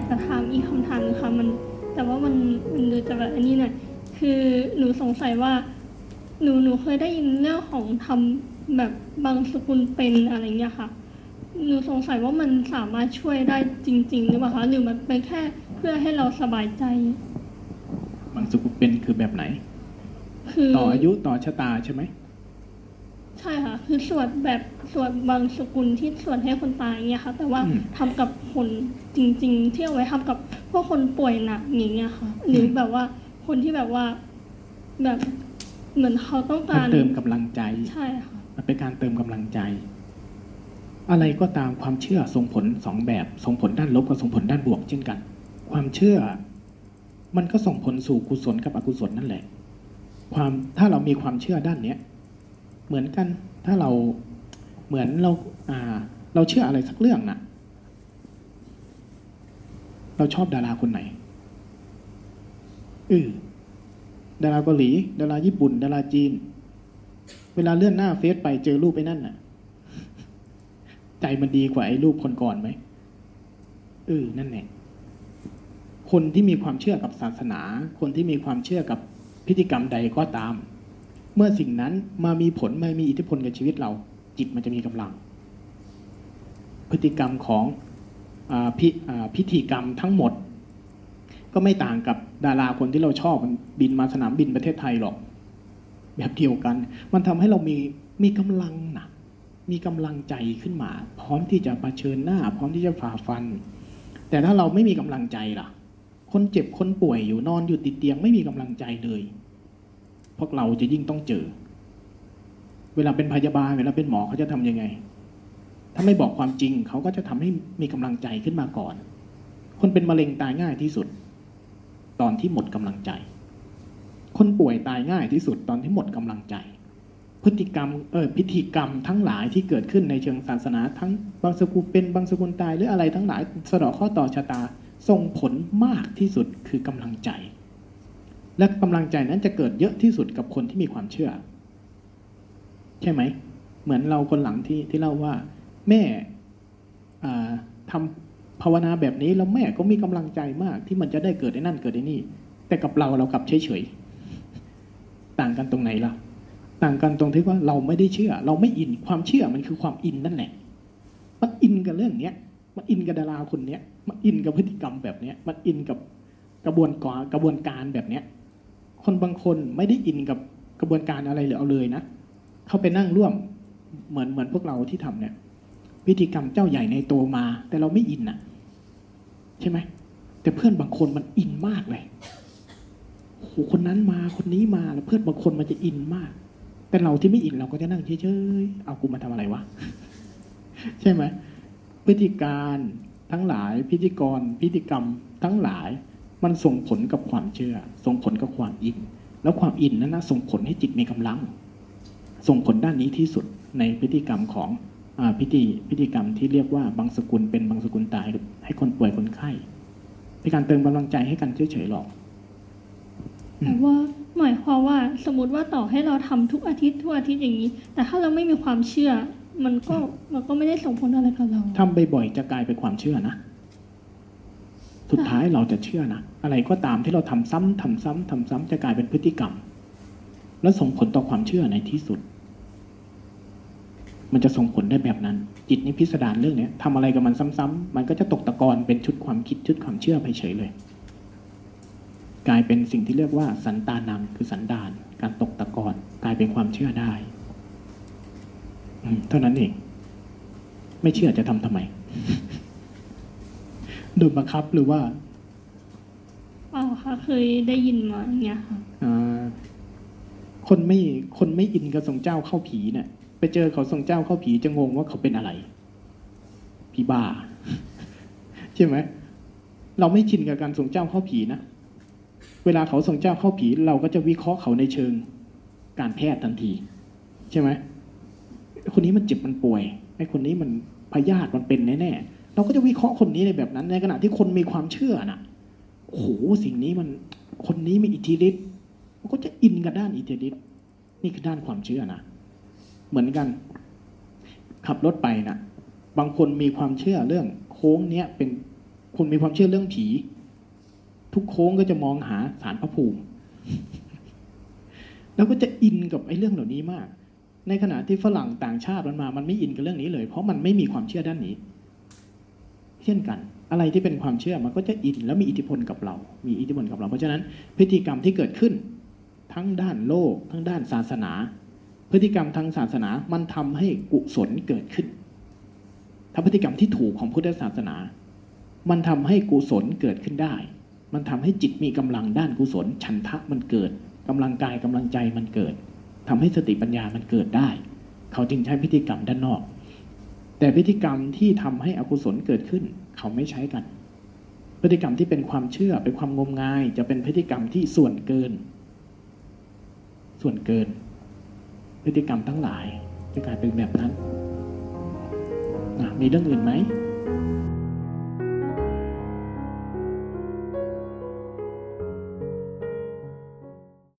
ากจะถามอีกคำถามนึงค่ะมัน แต่ว่ามันมันดูจะแบบอันนี้หน่อยคือหนูสงสัยว่า หนูหนูเคยได้ยินเรื่องของทำแบบบางสกุลเป็นอะไรเงี้ยค่ะ หนูสงสัยว่ามันสามารถช่วยได้จริง ๆ หรือเปล่าคะหรือมันเป็นแค่เพื่อให้เราสบายใจ บางสกุลเป็นคือแบบไหน คือต่ออายุต่อชะตาใช่ไหม ใช่ค่ะ คือสวดแบบสวดบางสกุลที่สวดให้คนตายเงี้ยค่ะแต่ว่าอืม ทำกับคนจริง ๆ ที่เอาไว้ทำกับพวกคนป่วยหนักอย่างเงี้ยค่ะ หรือแบบว่าคนที่แบบว่า แบบเหมือนเขาต้องมักานรเติมกำลังใจ ใช่ค่ะ มันเป็นการเติมกำลังใจ อะไรก็ตามความเชื่อส่งผลสองแบบ ส่งผลด้านลบกับส่งผลด้านบวกเช่นกัน ความเชื่อ มันก็ส่งผลสู่กุศลกับอกุศลนั่นแหละ ความถ้าเรามีความเชื่อด้านเนี้ย เหมือนกันถ้าเราเหมือนเราอ่า เราเชื่ออะไรสักเรื่องน่ะ เราชอบดาราคนไหนเออดาราเกาหลี ดาราญี่ปุ่น ดาราจีน เวลาเลื่อนหน้าเฟซไปเจอรูปไปนั่นน่ะ ใจมันดีกว่าไอ้รูปคนก่อนไหมเออนั่นแหละคนที่มีความเชื่อกับศาสนา คนที่มีความเชื่อกับพิธีกรรมใดก็ตาม มื่อสิ่งนั้นมามีผลมามีอิทธิพลกับชีวิตเรา จิตมันจะมีกำลัง พฤติกรรมของอพิอ่าพิธีกรรมทั้งหมด ก็ไม่ต่างกับดาราคนที่เราชอบบินมาสนามบินประเทศไทยหรอก แบบเดียวกัน มันทำให้เรามีมีกำลังนะมีกำลังใจขึ้นมา พร้อมที่จะะเผชิญหน้า พร้อมที่จะฝ่าฟัน แต่ถ้าเราไม่มีกำลังใจล่ะ คนเจ็บคนป่วยอยู่นอนอยู่ติดเตียงไม่มีกำลังใจเลย พวกเราจะยิ่งต้องเจอ เวลาเป็นพยาบาลเวลาเป็นหมอเขาจะทำยังไง ถ้าไม่บอกความจริงเขาก็จะทำให้มีกำลังใจขึ้นมาก่อน คนเป็นมะเร็งตายง่ายที่สุด ตอนที่หมดกำลังใจ คนป่วยตายง่ายที่สุดตอนที่หมดกำลังใจ พฤติกรรมเออพิธีกรรมทั้งหลายที่เกิดขึ้นในเชิงศาสนาทั้งบางสกุลเป็นบางสกุลตายหรืออะไรทั้งหลายสะเดาะข้อต่อชะตาส่งผลมากที่สุดคือกำลังใจ และกำลังใจนั้นจะเกิดเยอะที่สุดกับคนที่มีความเชื่อ ใช่ไหม เหมือนเราคนหลังที่ที่เล่าว่า แม่อ่าทำภาวนาแบบนี้แล้วแม่ก็มีกำลังใจมาก ที่มันจะได้เกิดไอ้นั่นเกิดไอ้นี่ แต่กับเราเรากลับเฉยเฉยๆต่างกันตรงไหนล่ะต่างกันตรงที่ว่าเราไม่ได้เชื่อ เราไม่อินความเชื่อมันคือความอินนั่นแหละมันอินกับเรื่องเนี้ยมันอินกับดาราคนเนี้ยมันอินกับพฤติกรรมแบบเนี้ยมันอินกับกระบวนการกระบวนการแบบเนี้ย คนบางคนไม่ได้อินกับกระบวนการอะไรเลยเอาเลยนะเขาไปนั่งร่วมเหมือนเหมือนพวกเราที่ทำเนี่ย พิธีกรรมเจ้าใหญ่ในโตมา แต่เราไม่อินน่ะใช่ไหมแต่เพื่อนบางคนมันอินมากเลยโอ้โหคนนั้นมาคนนี้มาแล้วเพื่อนบางคนมันจะอินมาก แต่เราที่ไม่อินเราก็จะนั่งเฉยๆเอากูมาทำอะไรวะใช่ไหมพฤติการทั้งหลายพิธีกรพิธีกรรมทั้งหลาย มันส่งผลกับความเชื่อ ส่งผลกับความอิน แล้วความอินนั้นนะส่งผลให้จิตมีกำลัง ส่งผลด้านนี้ที่สุดในพฤติกรรมของอาพิธีพิธีกรรมที่เรียกว่าบางสกุลเป็นบางสกุลตายให้คนป่วยคนไข้เป็นการเติมกำลังใจให้กันเฉยๆหรอกอืมแต่ว่าหมายความว่าสมมติว่าต่อให้เราทำทุกอาทิตย์ทุกอาทิตย์อย่างนี้ แต่ถ้าเราไม่มีความเชื่อ มันก็มันก็ไม่ได้ส่งผลอะไรกับเราทำบ่อยๆจะกลายเป็นความเชื่อนะ สุดท้ายเราจะเชื่อนะอะไรก็ตามที่เราทำซ้ำทำซ้ำทำซ้ำจะกลายเป็นพฤติกรรม และส่งผลต่อความเชื่อในที่สุด มันจะส่งผลได้แบบนั้น จิตนี่พิสดารเรื่องเนี้ยทำอะไรกับมันซ้ำๆมันก็จะตกตะกอนเป็นชุดความคิดชุดความเชื่อไปเฉยเลย กลายเป็นสิ่งที่เรียกว่า สันตานังคือสันดาน การตกตะกอนกลายเป็นความเชื่อได้อืเท่านั้นเอง ไม่เชื่อจะทำทำไม โดนบังคับหรือว่าเปล่าค่ะเคยได้ยินมาอย่างเงี้ยค่ะอ่าคนไม่คนไม่อินกับทรงเจ้าเข้าผีเนี่ยไปเจอเขาทรงเจ้าเข้าผีจะงงว่าเขาเป็นอะไร ผีบ้า ใช่ไหมเราไม่ชินกับการทรงเจ้าเข้าผีนะเวลาเขาทรงเจ้าเข้าผีเราก็จะวิเคราะห์เขาในเชิงการแพทย์ทันที ใช่ไหมคนนี้มันเจ็บมันป่วยไอ้คนนี้มันพยาธิมันเป็นแน่ๆ เราก็จะวิเคราะห์คนนี้ในแบบนั้น ในขณะที่คนมีความเชื่อน่ะโอ้โหสิ่งนี้มันคนนี้มีอิทธิฤทธิ์มันก็จะอินกับด้านอิทธิฤทธิ์นี่คือด้านความเชื่อนะเหมือนกัน ขับรถไปนะบางคนมีความเชื่อเรื่อง โค้งเนี้ยเป็นคุณมีความเชื่อเรื่องผี ทุกโค้งก็จะมองหาสารพระภูมิ แล้วก็จะอินกับไอ้เรื่องเหล่านี้มาก ในขณะที่ฝรั่งต่างชาติมันมา มันไม่อินกับเรื่องนี้เลย เพราะมันไม่มีความเชื่อด้านนี้ เช่นกัน อะไรที่เป็นความเชื่อมันก็จะอินแล้วมีอิทธิพลกับเรา มีอิทธิพลกับเรา เพราะฉะนั้นพฤติกรรมที่เกิดขึ้น ทั้งด้านโลก ทั้งด้านศาสนา พฤติกรรมทางศาสนามันทำให้กุศลเกิดขึ้นถ้าพฤติกรรมที่ถูกของพุทธศาสนา มันทำให้กุศลเกิดขึ้นได้ มันทำให้จิตมีกำลังด้านกุศล ฉันทะมันเกิดกำลังกายกำลังใจมันเกิดทำให้สติปัญญามันเกิดได้ เขาจึงใช้พฤติกรรมด้านนอก แต่พฤติกรรมที่ทำให้อกุศลเกิดขึ้น เขาไม่ใช้กัน พฤติกรรมที่เป็นความเชื่อเป็นความงมงาย จะเป็นพฤติกรรมที่ส่วนเกิน ส่วนเกิน พฤติกรรมทั้งหลายจะกลายเป็นแบบนั้นมีเรื่องอื่นไหม